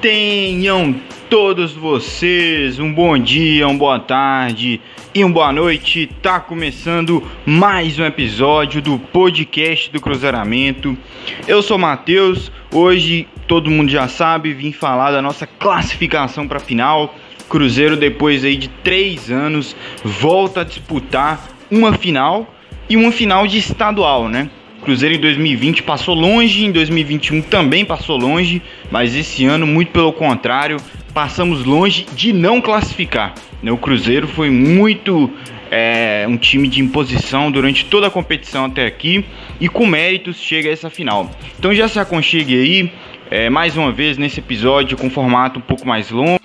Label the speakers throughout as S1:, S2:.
S1: Tenham todos vocês um bom dia, uma boa tarde e uma boa noite. Tá começando mais um episódio do podcast do Cruzeiramento. Eu sou Matheus. Hoje todo mundo já sabe, vim falar da nossa classificação para a final. Cruzeiro depois aí de três anos volta a disputar uma final e uma final de estadual, né? Cruzeiro em 2020 passou longe, em 2021 também passou longe, mas esse ano, muito pelo contrário, passamos longe de não classificar. Né? O Cruzeiro foi muito é, um time de imposição durante toda a competição até aqui e com méritos chega a essa final. Então já se aconchegue aí, é, mais uma vez nesse episódio com formato um pouco mais longo.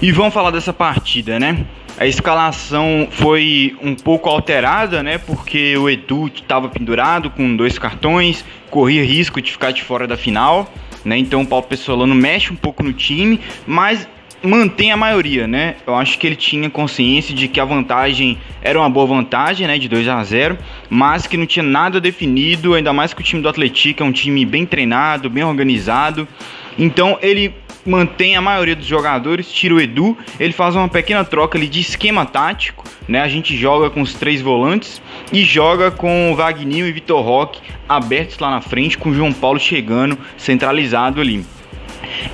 S1: E vamos falar dessa partida, né? A escalação foi um pouco alterada, né? Porque o Edu estava pendurado com dois cartões, corria risco de ficar de fora da final, né? Então o Paulo Pessolano mexe um pouco no time, mas mantém a maioria, né? Eu acho que ele tinha consciência de que a vantagem era uma boa vantagem, né? De 2 a 0 mas que não tinha nada definido, ainda mais que o time do Atlético é um time bem treinado, bem organizado. Então ele mantém a maioria dos jogadores, tira o Edu, ele faz uma pequena troca ali de esquema tático, né? A gente joga com os três volantes e joga com o Wagner e Vitor Roque abertos lá na frente, com o João Paulo chegando centralizado ali.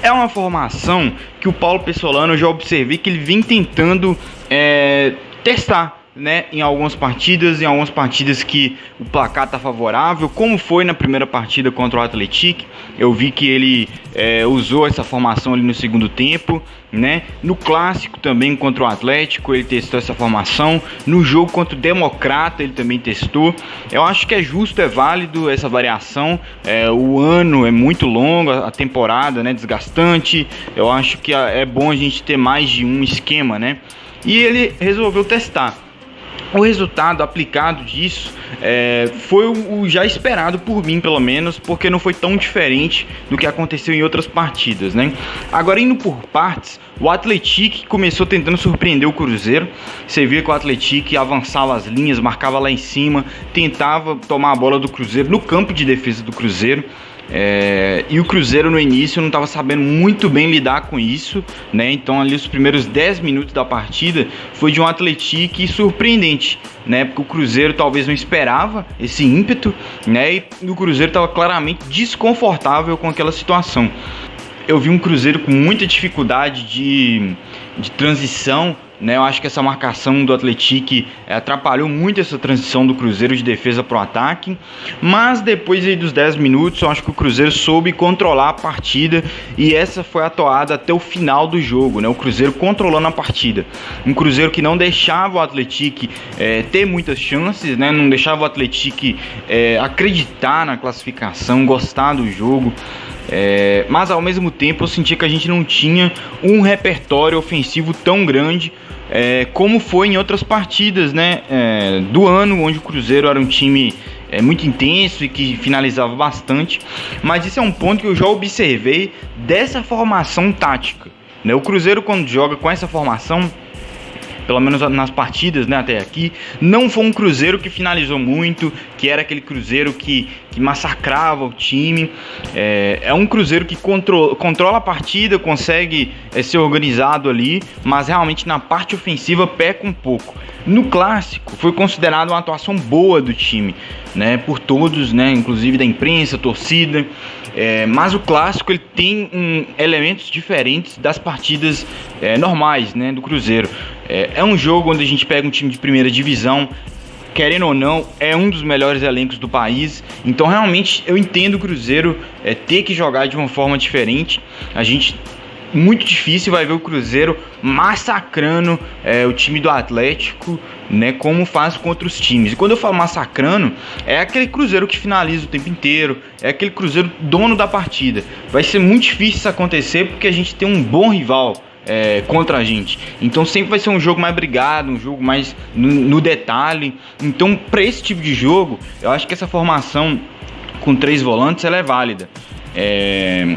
S1: É uma formação que o Paulo Pessolano eu já observei que ele vem tentando é, testar né, em algumas partidas, em algumas partidas que o placar tá favorável, como foi na primeira partida contra o Atlético. Eu vi que ele é, usou essa formação ali no segundo tempo, né? No clássico também contra o Atlético ele testou essa formação. No jogo contra o Democrata ele também testou. Eu acho que é justo, é válido essa variação. É, o ano é muito longo, a temporada, né, desgastante. Eu acho que é bom a gente ter mais de um esquema, né? E ele resolveu testar. O resultado aplicado disso é, foi o, o, já esperado por mim, pelo menos, porque não foi tão diferente do que aconteceu em outras partidas, né? Agora, indo por partes, o Atlético começou tentando surpreender o Cruzeiro. Você via que o Atlético avançava as linhas, marcava lá em cima, tentava tomar a bola do Cruzeiro no campo de defesa do Cruzeiro. É, e o Cruzeiro no início não estava sabendo muito bem lidar com isso, né? Então ali os primeiros 10 minutos da partida foi de um Atlético surpreendente, né? Porque o Cruzeiro talvez não esperava esse ímpeto, né? E o Cruzeiro estava claramente desconfortável com aquela situação. Eu vi um Cruzeiro com muita dificuldade de, de transição né, eu acho que essa marcação do Atlético é, atrapalhou muito essa transição do Cruzeiro de defesa para o ataque. Mas depois dos 10 minutos, eu acho que o Cruzeiro soube controlar a partida e essa foi a toada até o final do jogo. Né, o Cruzeiro controlando a partida. Um Cruzeiro que não deixava o Atlético é, ter muitas chances, né, não deixava o Atlético é, acreditar na classificação, gostar do jogo. É, mas ao mesmo tempo eu sentia que a gente não tinha um repertório ofensivo tão grande é, como foi em outras partidas né, é, do ano, onde o Cruzeiro era um time é, muito intenso e que finalizava bastante. Mas isso é um ponto que eu já observei dessa formação tática. Né? O Cruzeiro, quando joga com essa formação, pelo menos nas partidas né, até aqui, não foi um Cruzeiro que finalizou muito, que era aquele Cruzeiro que, que massacrava o time. É, é um Cruzeiro que controla, a partida, consegue é, ser organizado ali, mas realmente na parte ofensiva peca um pouco. No clássico, foi considerado uma atuação boa do time, né, por todos, né, inclusive da imprensa, torcida. É, mas o clássico ele tem um, elementos diferentes das partidas é, normais né, do Cruzeiro. É, é um jogo onde a gente pega um time de primeira divisão, querendo ou não, é um dos melhores elencos do país. Então, realmente, eu entendo o Cruzeiro é, ter que jogar de uma forma diferente. A gente muito difícil vai ver o Cruzeiro massacrando é, o time do Atlético, né? Como faz com outros times. E quando eu falo massacrando, é aquele Cruzeiro que finaliza o tempo inteiro, é aquele Cruzeiro dono da partida. Vai ser muito difícil isso acontecer porque a gente tem um bom rival. É, contra a gente. Então sempre vai ser um jogo mais brigado, um jogo mais no, no detalhe. Então, para esse tipo de jogo, eu acho que essa formação com três volantes ela é válida. É,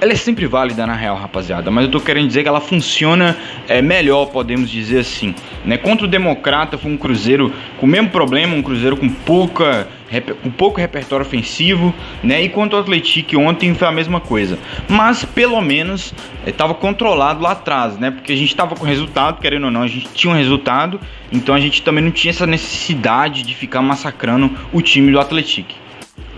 S1: ela é sempre válida na real, rapaziada, mas eu tô querendo dizer que ela funciona é, melhor, podemos dizer assim. Né? Contra o Democrata foi um Cruzeiro com o mesmo problema, um Cruzeiro com pouca com pouco repertório ofensivo, né? E quanto ao Atlético ontem foi a mesma coisa. Mas pelo menos estava é, controlado lá atrás, né? Porque a gente estava com resultado, querendo ou não, a gente tinha um resultado, então a gente também não tinha essa necessidade de ficar massacrando o time do Atlético.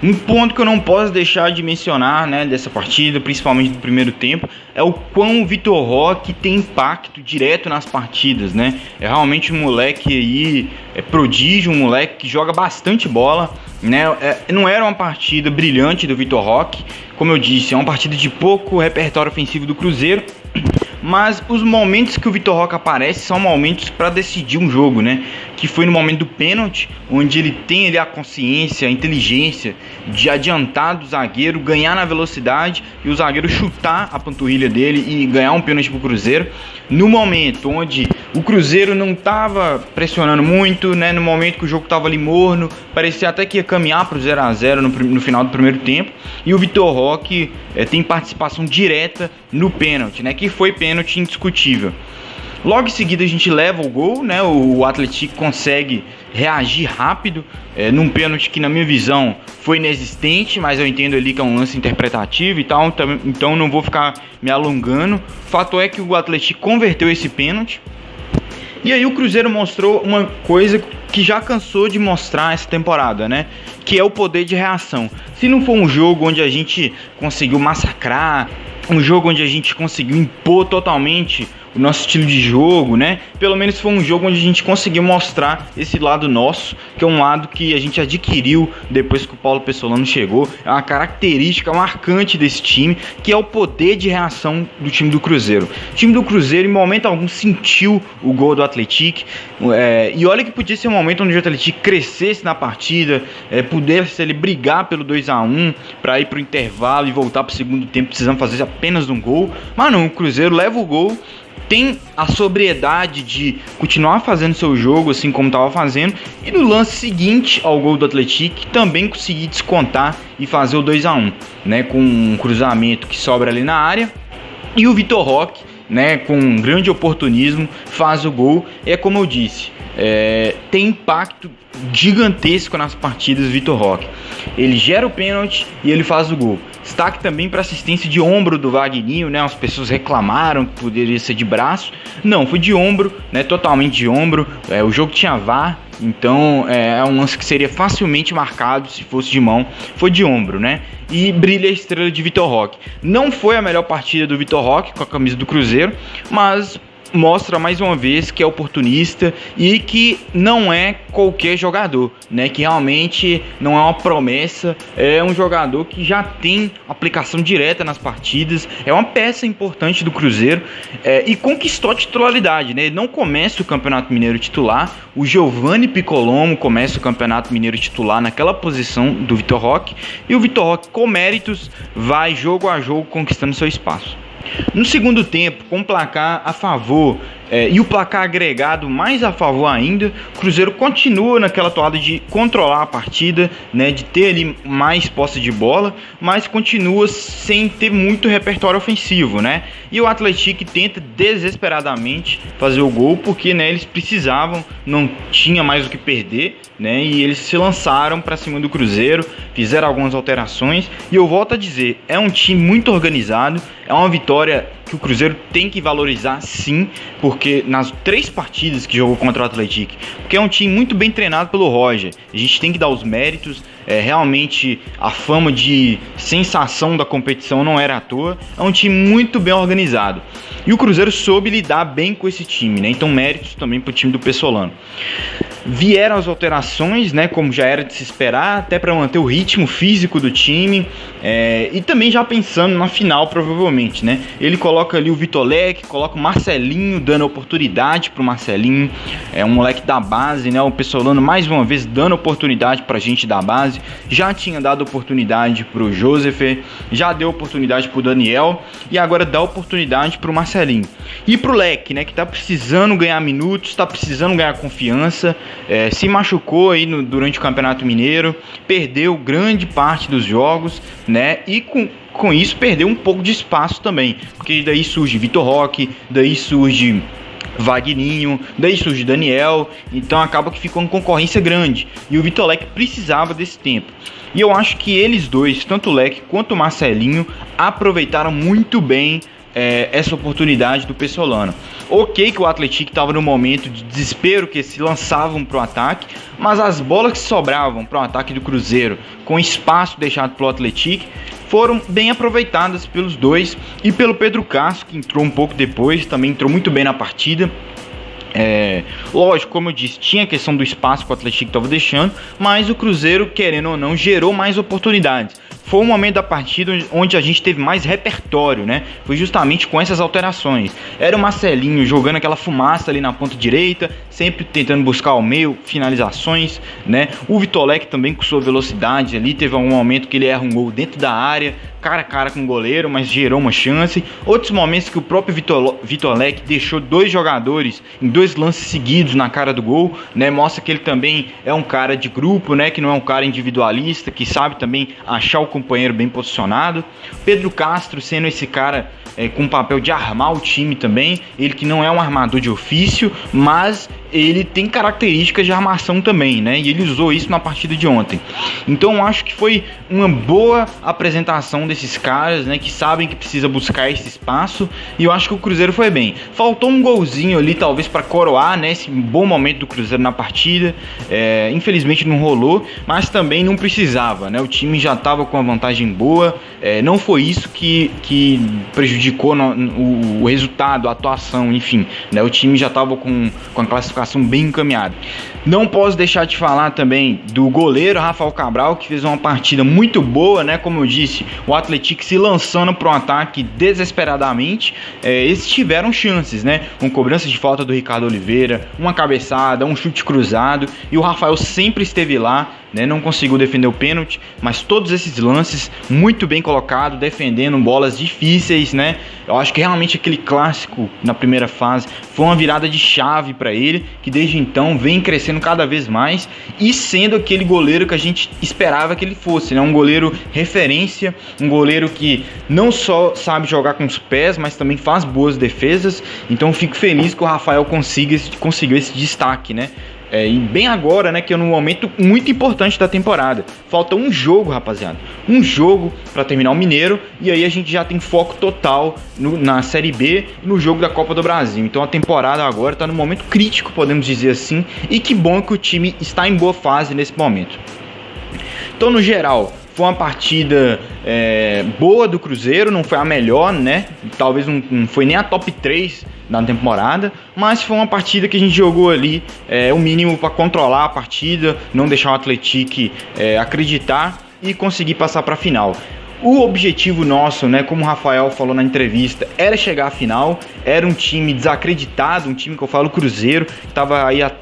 S1: Um ponto que eu não posso deixar de mencionar né, dessa partida, principalmente no primeiro tempo, é o quão o Vitor Roque tem impacto direto nas partidas. Né? É realmente um moleque aí, é prodígio, um moleque que joga bastante bola. Né? É, não era uma partida brilhante do Vitor Roque, como eu disse, é uma partida de pouco repertório ofensivo do Cruzeiro mas os momentos que o Vitor Roque aparece são momentos para decidir um jogo, né? Que foi no momento do pênalti, onde ele tem ali a consciência, a inteligência de adiantar do zagueiro, ganhar na velocidade e o zagueiro chutar a panturrilha dele e ganhar um pênalti pro Cruzeiro. No momento onde o Cruzeiro não estava pressionando muito, né? No momento que o jogo estava ali morno, parecia até que ia caminhar pro 0 a 0 no, no final do primeiro tempo. E o Vitor Roque é, tem participação direta no pênalti, né? Que foi pênalti indiscutível. Logo em seguida a gente leva o gol, né? O Atlético consegue reagir rápido é, num pênalti que na minha visão foi inexistente, mas eu entendo ali que é um lance interpretativo e tal, então, então não vou ficar me alongando. Fato é que o Atlético converteu esse pênalti. E aí o Cruzeiro mostrou uma coisa que já cansou de mostrar essa temporada, né? Que é o poder de reação. Se não for um jogo onde a gente conseguiu massacrar, um jogo onde a gente conseguiu impor totalmente o nosso estilo de jogo, né? Pelo menos foi um jogo onde a gente conseguiu mostrar esse lado nosso, que é um lado que a gente adquiriu depois que o Paulo Pessolano chegou. É uma característica marcante desse time, que é o poder de reação do time do Cruzeiro. O time do Cruzeiro, em momento algum, sentiu o gol do Atlético. É, e olha que podia ser um momento onde o Atlético crescesse na partida, é, pudesse ele brigar pelo 2 a 1 para ir para o intervalo e voltar para o segundo tempo, precisando fazer apenas um gol. Mas não, o Cruzeiro leva o gol tem a sobriedade de continuar fazendo seu jogo assim como estava fazendo e no lance seguinte ao gol do Atlético também conseguir descontar e fazer o 2 a 1 né com um cruzamento que sobra ali na área e o Vitor Roque né com um grande oportunismo faz o gol é como eu disse é, tem impacto gigantesco nas partidas Vitor Roque. Ele gera o pênalti e ele faz o gol. Destaque também para assistência de ombro do Wagninho, né? As pessoas reclamaram que poderia ser de braço. Não, foi de ombro, né? Totalmente de ombro. É, o jogo tinha VAR, então é, é um lance que seria facilmente marcado se fosse de mão. Foi de ombro, né? E brilha a estrela de Vitor Roque. Não foi a melhor partida do Vitor Roque com a camisa do Cruzeiro, mas mostra mais uma vez que é oportunista e que não é qualquer jogador, né? Que realmente não é uma promessa, é um jogador que já tem aplicação direta nas partidas, é uma peça importante do Cruzeiro é, e conquistou a titularidade, né? Ele não começa o Campeonato Mineiro titular, o Giovanni Piccolomo começa o Campeonato Mineiro titular naquela posição do Vitor Roque e o Vitor Roque com méritos vai jogo a jogo conquistando seu espaço. No segundo tempo, com placar a favor é, e o placar agregado mais a favor ainda, o Cruzeiro continua naquela toada de controlar a partida, né, de ter ali mais posse de bola, mas continua sem ter muito repertório ofensivo, né? E o Atlético tenta desesperadamente fazer o gol porque, né, eles precisavam, não tinha mais o que perder, né? E eles se lançaram para cima do Cruzeiro, fizeram algumas alterações e eu volto a dizer, é um time muito organizado, é uma vitória que o Cruzeiro tem que valorizar sim, porque nas três partidas que jogou contra o Atlético, porque é um time muito bem treinado pelo Roger, a gente tem que dar os méritos, é, realmente a fama de sensação da competição não era à toa, é um time muito bem organizado. E o Cruzeiro soube lidar bem com esse time, né? Então méritos também para o time do Pessolano. Vieram as alterações, né? Como já era de se esperar, até para manter o ritmo físico do time é, e também já pensando na final provavelmente, né? Ele coloca ali o Vitolek, coloca o Marcelinho dando oportunidade para o Marcelinho, é um moleque da base, né? O Pessolano mais uma vez dando oportunidade para gente da base, já tinha dado oportunidade para o Joseph, já deu oportunidade para o Daniel e agora dá oportunidade para o Marcelinho. E pro Leque, né, que tá precisando ganhar minutos, tá precisando ganhar confiança, é, se machucou aí no, durante o Campeonato Mineiro, perdeu grande parte dos jogos, né, e com, com isso perdeu um pouco de espaço também, porque daí surge Vitor Roque, daí surge Vagninho, daí surge Daniel, então acaba que ficou uma concorrência grande. E o Vitor Leque precisava desse tempo. E eu acho que eles dois, tanto o Leque quanto o Marcelinho, aproveitaram muito bem é, essa oportunidade do Pessolano. Ok que o Atlético estava no momento de desespero que se lançavam para o ataque, mas as bolas que sobravam para o ataque do Cruzeiro, com espaço deixado pelo Atlético, foram bem aproveitadas pelos dois e pelo Pedro Castro, que entrou um pouco depois, também entrou muito bem na partida. É, lógico, como eu disse, tinha a questão do espaço que o Atlético estava deixando, mas o Cruzeiro, querendo ou não, gerou mais oportunidades foi o momento da partida onde a gente teve mais repertório, né? Foi justamente com essas alterações. Era o Marcelinho jogando aquela fumaça ali na ponta direita, sempre tentando buscar o meio, finalizações, né? O Vitolek também com sua velocidade ali, teve algum momento que ele erra um gol dentro da área, cara a cara com o goleiro, mas gerou uma chance. Outros momentos que o próprio Leque deixou dois jogadores em dois lances seguidos na cara do gol, né? Mostra que ele também é um cara de grupo, né? Que não é um cara individualista, que sabe também achar o companheiro bem posicionado. Pedro Castro sendo esse cara é, com o papel de armar o time também. Ele que não é um armador de ofício, mas ele tem características de armação também, né? E ele usou isso na partida de ontem. Então acho que foi uma boa apresentação desses caras, né? Que sabem que precisa buscar esse espaço. E eu acho que o Cruzeiro foi bem. Faltou um golzinho ali, talvez, para coroar, né? Esse bom momento do Cruzeiro na partida. É, infelizmente não rolou, mas também não precisava, né? O time já estava com uma vantagem boa. É, não foi isso que, que prejudicou no, o, o, resultado, a atuação, enfim. Né? O time já estava com, com a classificação classificação bem encaminhada. Não posso deixar de falar também do goleiro Rafael Cabral, que fez uma partida muito boa, né? Como eu disse, o Atlético se lançando para um ataque desesperadamente. É, eles tiveram chances, né? Com cobrança de falta do Ricardo Oliveira, uma cabeçada, um chute cruzado, e o Rafael sempre esteve lá né? Não conseguiu defender o pênalti, mas todos esses lances muito bem colocados, defendendo bolas difíceis, né? Eu acho que realmente aquele clássico na primeira fase foi uma virada de chave para ele, que desde então vem crescendo cada vez mais e sendo aquele goleiro que a gente esperava que ele fosse, né? Um goleiro referência, um goleiro que não só sabe jogar com os pés, mas também faz boas defesas. Então fico feliz que o Rafael consiga, conseguiu esse destaque, né? É, e bem agora, né, que é num momento muito importante da temporada. Falta um jogo, rapaziada. Um jogo para terminar o Mineiro e aí a gente já tem foco total no, na Série B e no jogo da Copa do Brasil. Então a temporada agora está no momento crítico, podemos dizer assim, e que bom que o time está em boa fase nesse momento. Então, no geral, foi uma partida é, boa do Cruzeiro, não foi a melhor, né? Talvez não, não, foi nem a top 3 da temporada, mas foi uma partida que a gente jogou ali é, o mínimo para controlar a partida, não deixar o Atlético é, acreditar e conseguir passar para a final. O objetivo nosso, né, como o Rafael falou na entrevista, era chegar à final. Era um time desacreditado, um time que eu falo Cruzeiro, que estava aí há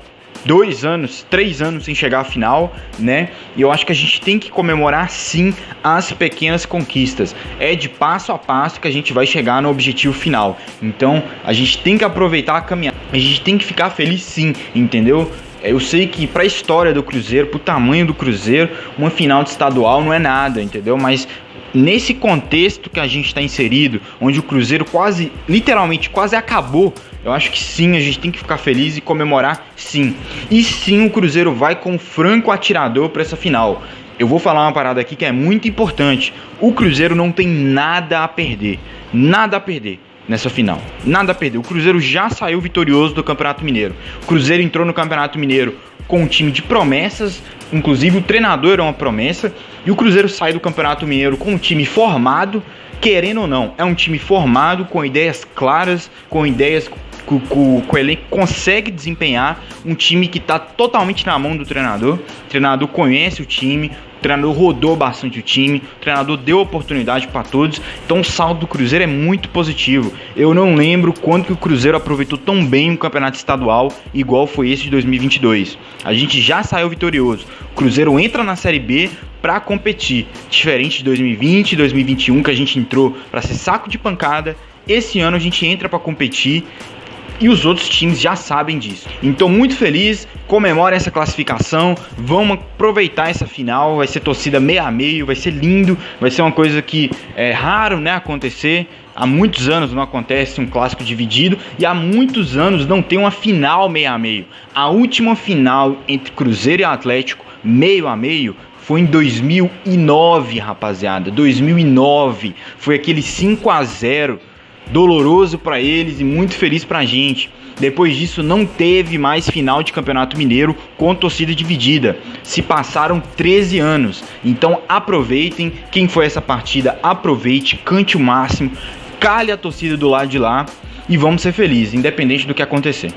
S1: dois anos, três anos sem chegar à final, né? E eu acho que a gente tem que comemorar sim as pequenas conquistas. É de passo a passo que a gente vai chegar no objetivo final. Então a gente tem que aproveitar a caminhada. A gente tem que ficar feliz sim, entendeu? Eu sei que para a história do Cruzeiro, para o tamanho do Cruzeiro, uma final de estadual não é nada, entendeu? Mas nesse contexto que a gente está inserido, onde o Cruzeiro quase, literalmente, quase acabou eu acho que sim, a gente tem que ficar feliz e comemorar sim. E sim, o Cruzeiro vai com franco atirador para essa final. Eu vou falar uma parada aqui que é muito importante. O Cruzeiro não tem nada a perder. Nada a perder nessa final. Nada a perder. O Cruzeiro já saiu vitorioso do Campeonato Mineiro. O Cruzeiro entrou no Campeonato Mineiro com um time de promessas, inclusive o treinador era uma promessa, e o Cruzeiro sai do Campeonato Mineiro com um time formado, querendo ou não, é um time formado, com ideias claras, com ideias que, o elenco consegue desempenhar um time que está totalmente na mão do treinador. O treinador conhece o time, treinador rodou bastante o time, o treinador deu oportunidade para todos. Então o saldo do Cruzeiro é muito positivo. Eu não lembro quando que o Cruzeiro aproveitou tão bem o campeonato estadual igual foi esse de 2022. A gente já saiu vitorioso. O Cruzeiro entra na Série B para competir, diferente de 2020, 2021 que a gente entrou para ser saco de pancada. Esse ano a gente entra para competir e os outros times já sabem disso. Então, muito feliz, comemora essa classificação, vamos aproveitar essa final, vai ser torcida meio a meio, vai ser lindo, vai ser uma coisa que é raro né, acontecer. Há muitos anos não acontece um clássico dividido e há muitos anos não tem uma final meio a meio. A última final entre Cruzeiro e Atlético, meio a meio, foi em 2009, rapaziada. 2009 foi aquele 5 a 0 doloroso para eles e muito feliz pra gente. Depois disso, não teve mais final de Campeonato Mineiro com torcida dividida. Se passaram 13 anos. Então aproveitem. Quem foi essa partida, aproveite, cante o máximo, cale a torcida do lado de lá e vamos ser felizes, independente do que acontecer.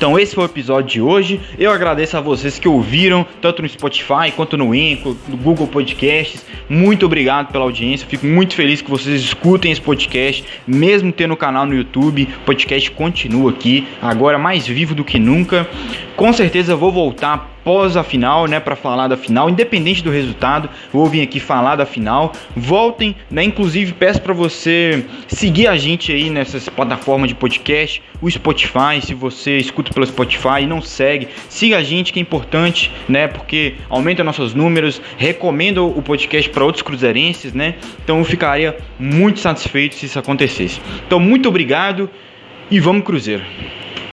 S1: Então esse foi o episódio de hoje. Eu agradeço a vocês que ouviram, tanto no Spotify quanto no Enco, no Google Podcasts. Muito obrigado pela audiência. Fico muito feliz que vocês escutem esse podcast, mesmo tendo o canal no YouTube. O podcast continua aqui, agora mais vivo do que nunca. Com certeza vou voltar pós a final, né, para falar da final, independente do resultado, vou vir aqui falar da final. Voltem, né, inclusive peço para você seguir a gente aí nessas plataformas de podcast, o Spotify, se você escuta pelo Spotify e não segue, siga a gente que é importante, né, porque aumenta nossos números, recomendo o podcast para outros cruzeirenses, né? Então eu ficaria muito satisfeito se isso acontecesse. Então muito obrigado e vamos Cruzeiro.